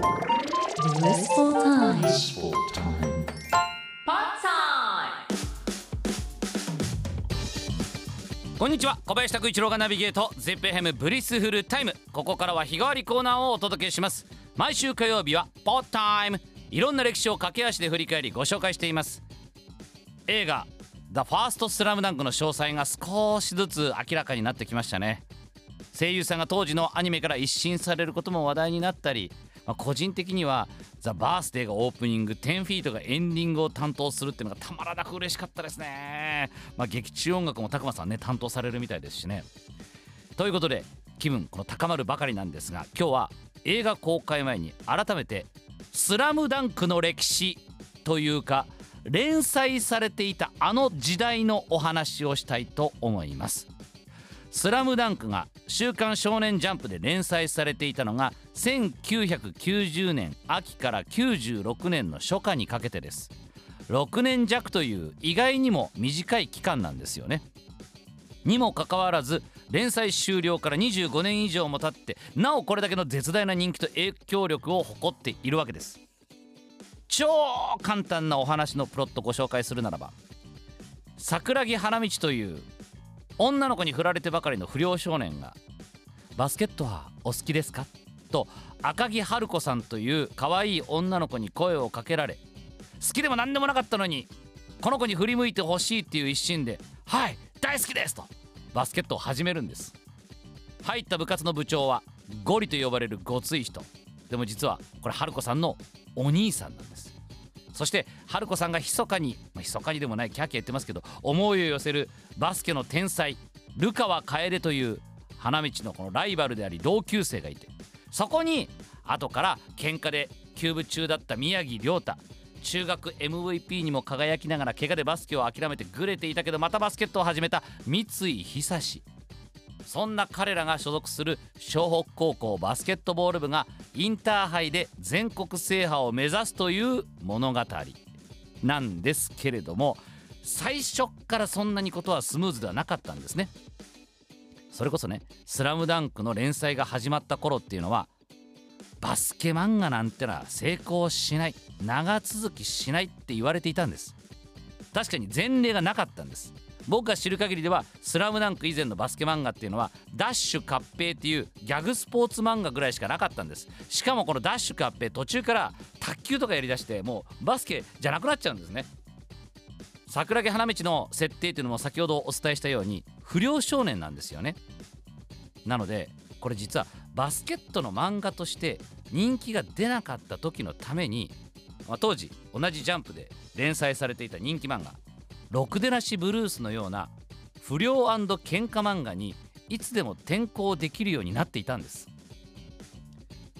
Blissful time. Blissful time. Pod time. こんにちは小林拓一郎がナビゲート ZIPFM ブリスフルタイムここからは日替わりコーナーをお届けします毎週火曜日は Pod time いろんな歴史を駆け足で振り返りご紹介しています映画「The First Slam Dunk」の詳細が少しずつ明らかになってきましたね声優さんが当時のアニメから一新されることも話題になったり、まあ個人的には「ザ・バースデーがオープニング10フィートがエンディングを担当するっていうのがたまらなく嬉しかったですね、まあ、劇中音楽もたくまさんね担当されるみたいですしねということで気分この高まるばかりなんですが今日は映画公開前に改めて「スラムダンクの歴史というか連載されていたあの時代のお話をしたいと思います。スラムダンクが「週刊少年ジャンプ」で連載されていたのが1990年秋から96年の初夏にかけてです。6年弱という意外にも短い期間なんですよね。にもかかわらず連載終了から25年以上も経ってなおこれだけの絶大な人気と影響力を誇っているわけです。超簡単なお話のプロットご紹介するならば桜木花道という女の子に振られてばかりの不良少年が「バスケットはお好きですか?」と赤木春子さんという可愛い女の子に声をかけられ好きでも何でもなかったのにこの子に振り向いてほしいっていう一心で「はい大好きです!」とバスケットを始めるんです入った部活の部長はゴリと呼ばれるごつい人でも実はこれ春子さんのお兄さんなんですそして春子さんが密かに、まあ、密かにでもないキャーキャ言ってますけど思いを寄せるバスケの天才ルカワ楓という花道のこのライバルであり同級生がいてそこに後から喧嘩で休部中だった宮城亮太中学 MVP にも輝きながら怪我でバスケを諦めてグレていたけどまたバスケットを始めた三井久志。そんな彼らが所属する湘北高校バスケットボール部がインターハイで全国制覇を目指すという物語なんですけれども最初っからそんなにことはスムーズではなかったんですね。それこそね「スラムダンクの連載が始まった頃っていうのはバスケ漫画なんてのは成功しない長続きしないって言われていたんです確かに前例がなかったんです僕が知る限りでは「スラムダンク以前のバスケ漫画っていうのはダッシュ合併っていうギャグスポーツ漫画ぐらいしかなかったんです。しかもこのダッシュ合併途中から卓球とかやりだしてもうバスケじゃなくなっちゃうんですね。桜木花道の設定っていうのも先ほどお伝えしたように不良少年なんですよね。なのでこれ実はバスケットの漫画として人気が出なかった時のために、まあ、当時同じジャンプで連載されていた人気漫画「ろくでなしブルース」のような不良喧嘩漫画にいつでも転校できるようになっていたんです。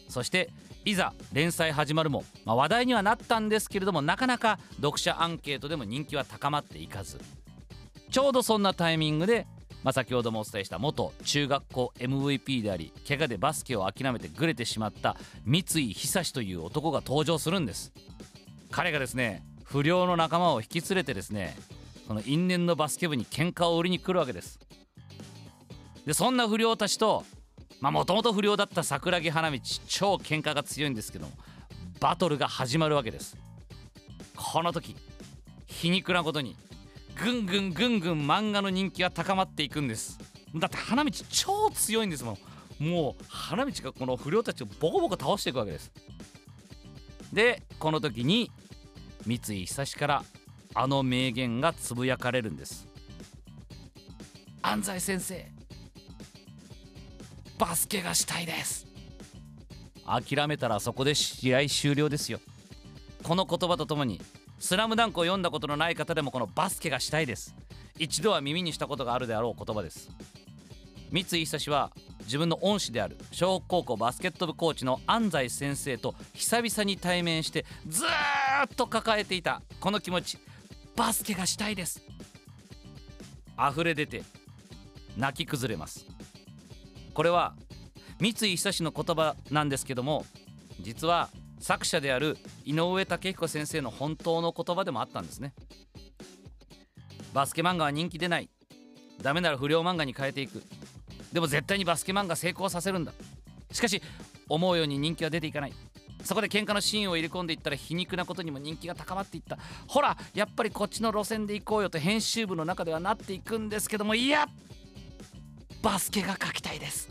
そしていざ連載始まるも、まあ、話題にはなったんですけれどもなかなか読者アンケートでも人気は高まっていかず。ちょうどそんなタイミングで、まあ、先ほどもお伝えした元中学校 MVP であり怪我でバスケを諦めてグレてしまった三井久志という男が登場するんです。彼がですね不良の仲間を引き連れてですねこの因縁のバスケ部に喧嘩を売りに来るわけです。でそんな不良たちともともと不良だった桜木花道超喧嘩が強いんですけどもバトルが始まるわけです。この時皮肉なことにぐんぐんぐんぐん漫画の人気が高まっていくんです。だって花道超強いんですもん。もう花道がこの不良たちをボコボコ倒していくわけです。でこの時に三井久志からあの名言がつぶやかれるんです。安西先生バスケがしたいです。諦めたらそこで試合終了ですよ。この言葉とともに「スラムダンクを読んだことのない方でもこのバスケがしたいです。一度は耳にしたことがあるであろう言葉です。三井久志は自分の恩師である小北高校バスケット部コーチの安西先生と久々に対面してずーっと抱えていたこの気持ち。バスケがしたいです。溢れ出て泣き崩れます。これは三井久志の言葉なんですけども実は作者である井上武彦先生の本当の言葉でもあったんですね。バスケ漫画は人気出ない。ダメなら不良漫画に変えていく。でも絶対にバスケ漫画成功させるんだ。しかし思うように人気は出ていかない。そこで喧嘩のシーンを入れ込んでいったら皮肉なことにも人気が高まっていった。ほらやっぱりこっちの路線で行こうよと編集部の中ではなっていくんですけどもいやバスケが描きたいです。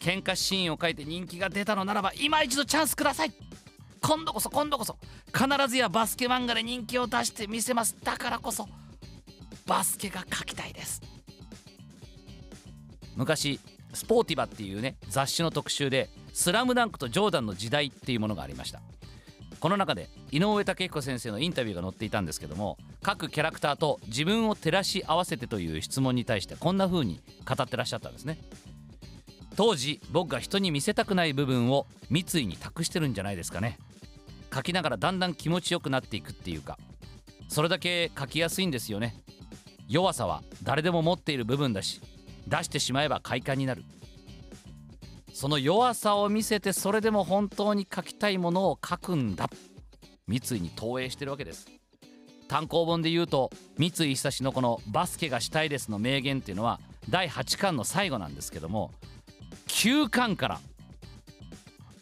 喧嘩シーンを書いて人気が出たのならば今一度チャンスください。今度こそ今度こそ必ずやバスケ漫画で人気を出してみせます。だからこそバスケが描きたいです。昔スポーティバっていうね雑誌の特集で「スラムダンクとジョーダンの時代」っていうものがありました。この中で井上武彦先生のインタビューが載っていたんですけども各キャラクターと自分を照らし合わせてという質問に対してこんな風に語ってらっしゃったんですね。当時僕が人に見せたくない部分を三井に託してるんじゃないですかね。書きながらだんだん気持ちよくなっていくっていうか。それだけ書きやすいんですよね。弱さは誰でも持っている部分だし出してしまえば快感になる。その弱さを見せてそれでも本当に書きたいものを書くんだ。三井に投影してるわけです。単行本で言うと三井久志のこの「バスケがしたいです」の名言っていうのは第8巻の最後なんですけども9巻から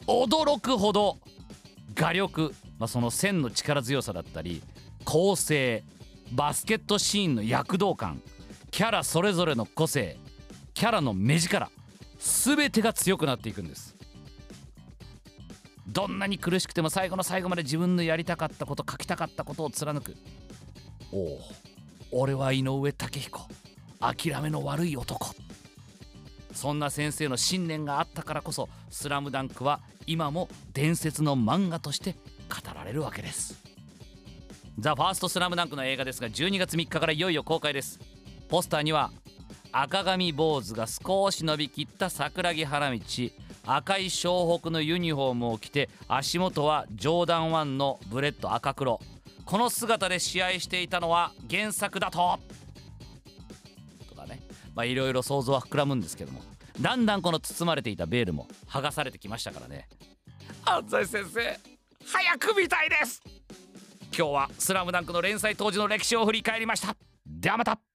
驚くほど画力、まあ、その線の力強さだったり構成バスケットシーンの躍動感キャラそれぞれの個性キャラの目力全てが強くなっていくんです。どんなに苦しくても最後の最後まで自分のやりたかったこと書きたかったことを貫く。おお俺は井上武彦。諦めの悪い男。そんな先生の信念があったからこそ「スラムダンクは今も伝説の漫画として語られるわけです。 The First Slam Dunk の映画ですが12月3日からいよいよ公開です。ポスターには赤髪坊主が少し伸びきった桜木花道。赤い湘北のユニフォームを着て足元はジョーダン1のブレッド赤黒。この姿で試合していたのは原作だと。とかね。まあいろいろ想像は膨らむんですけども。だんだんこの包まれていたベールも剥がされてきましたからね。安西先生早く見たいです。今日は「スラムダンクの連載当時の歴史を振り返りました。ではまた。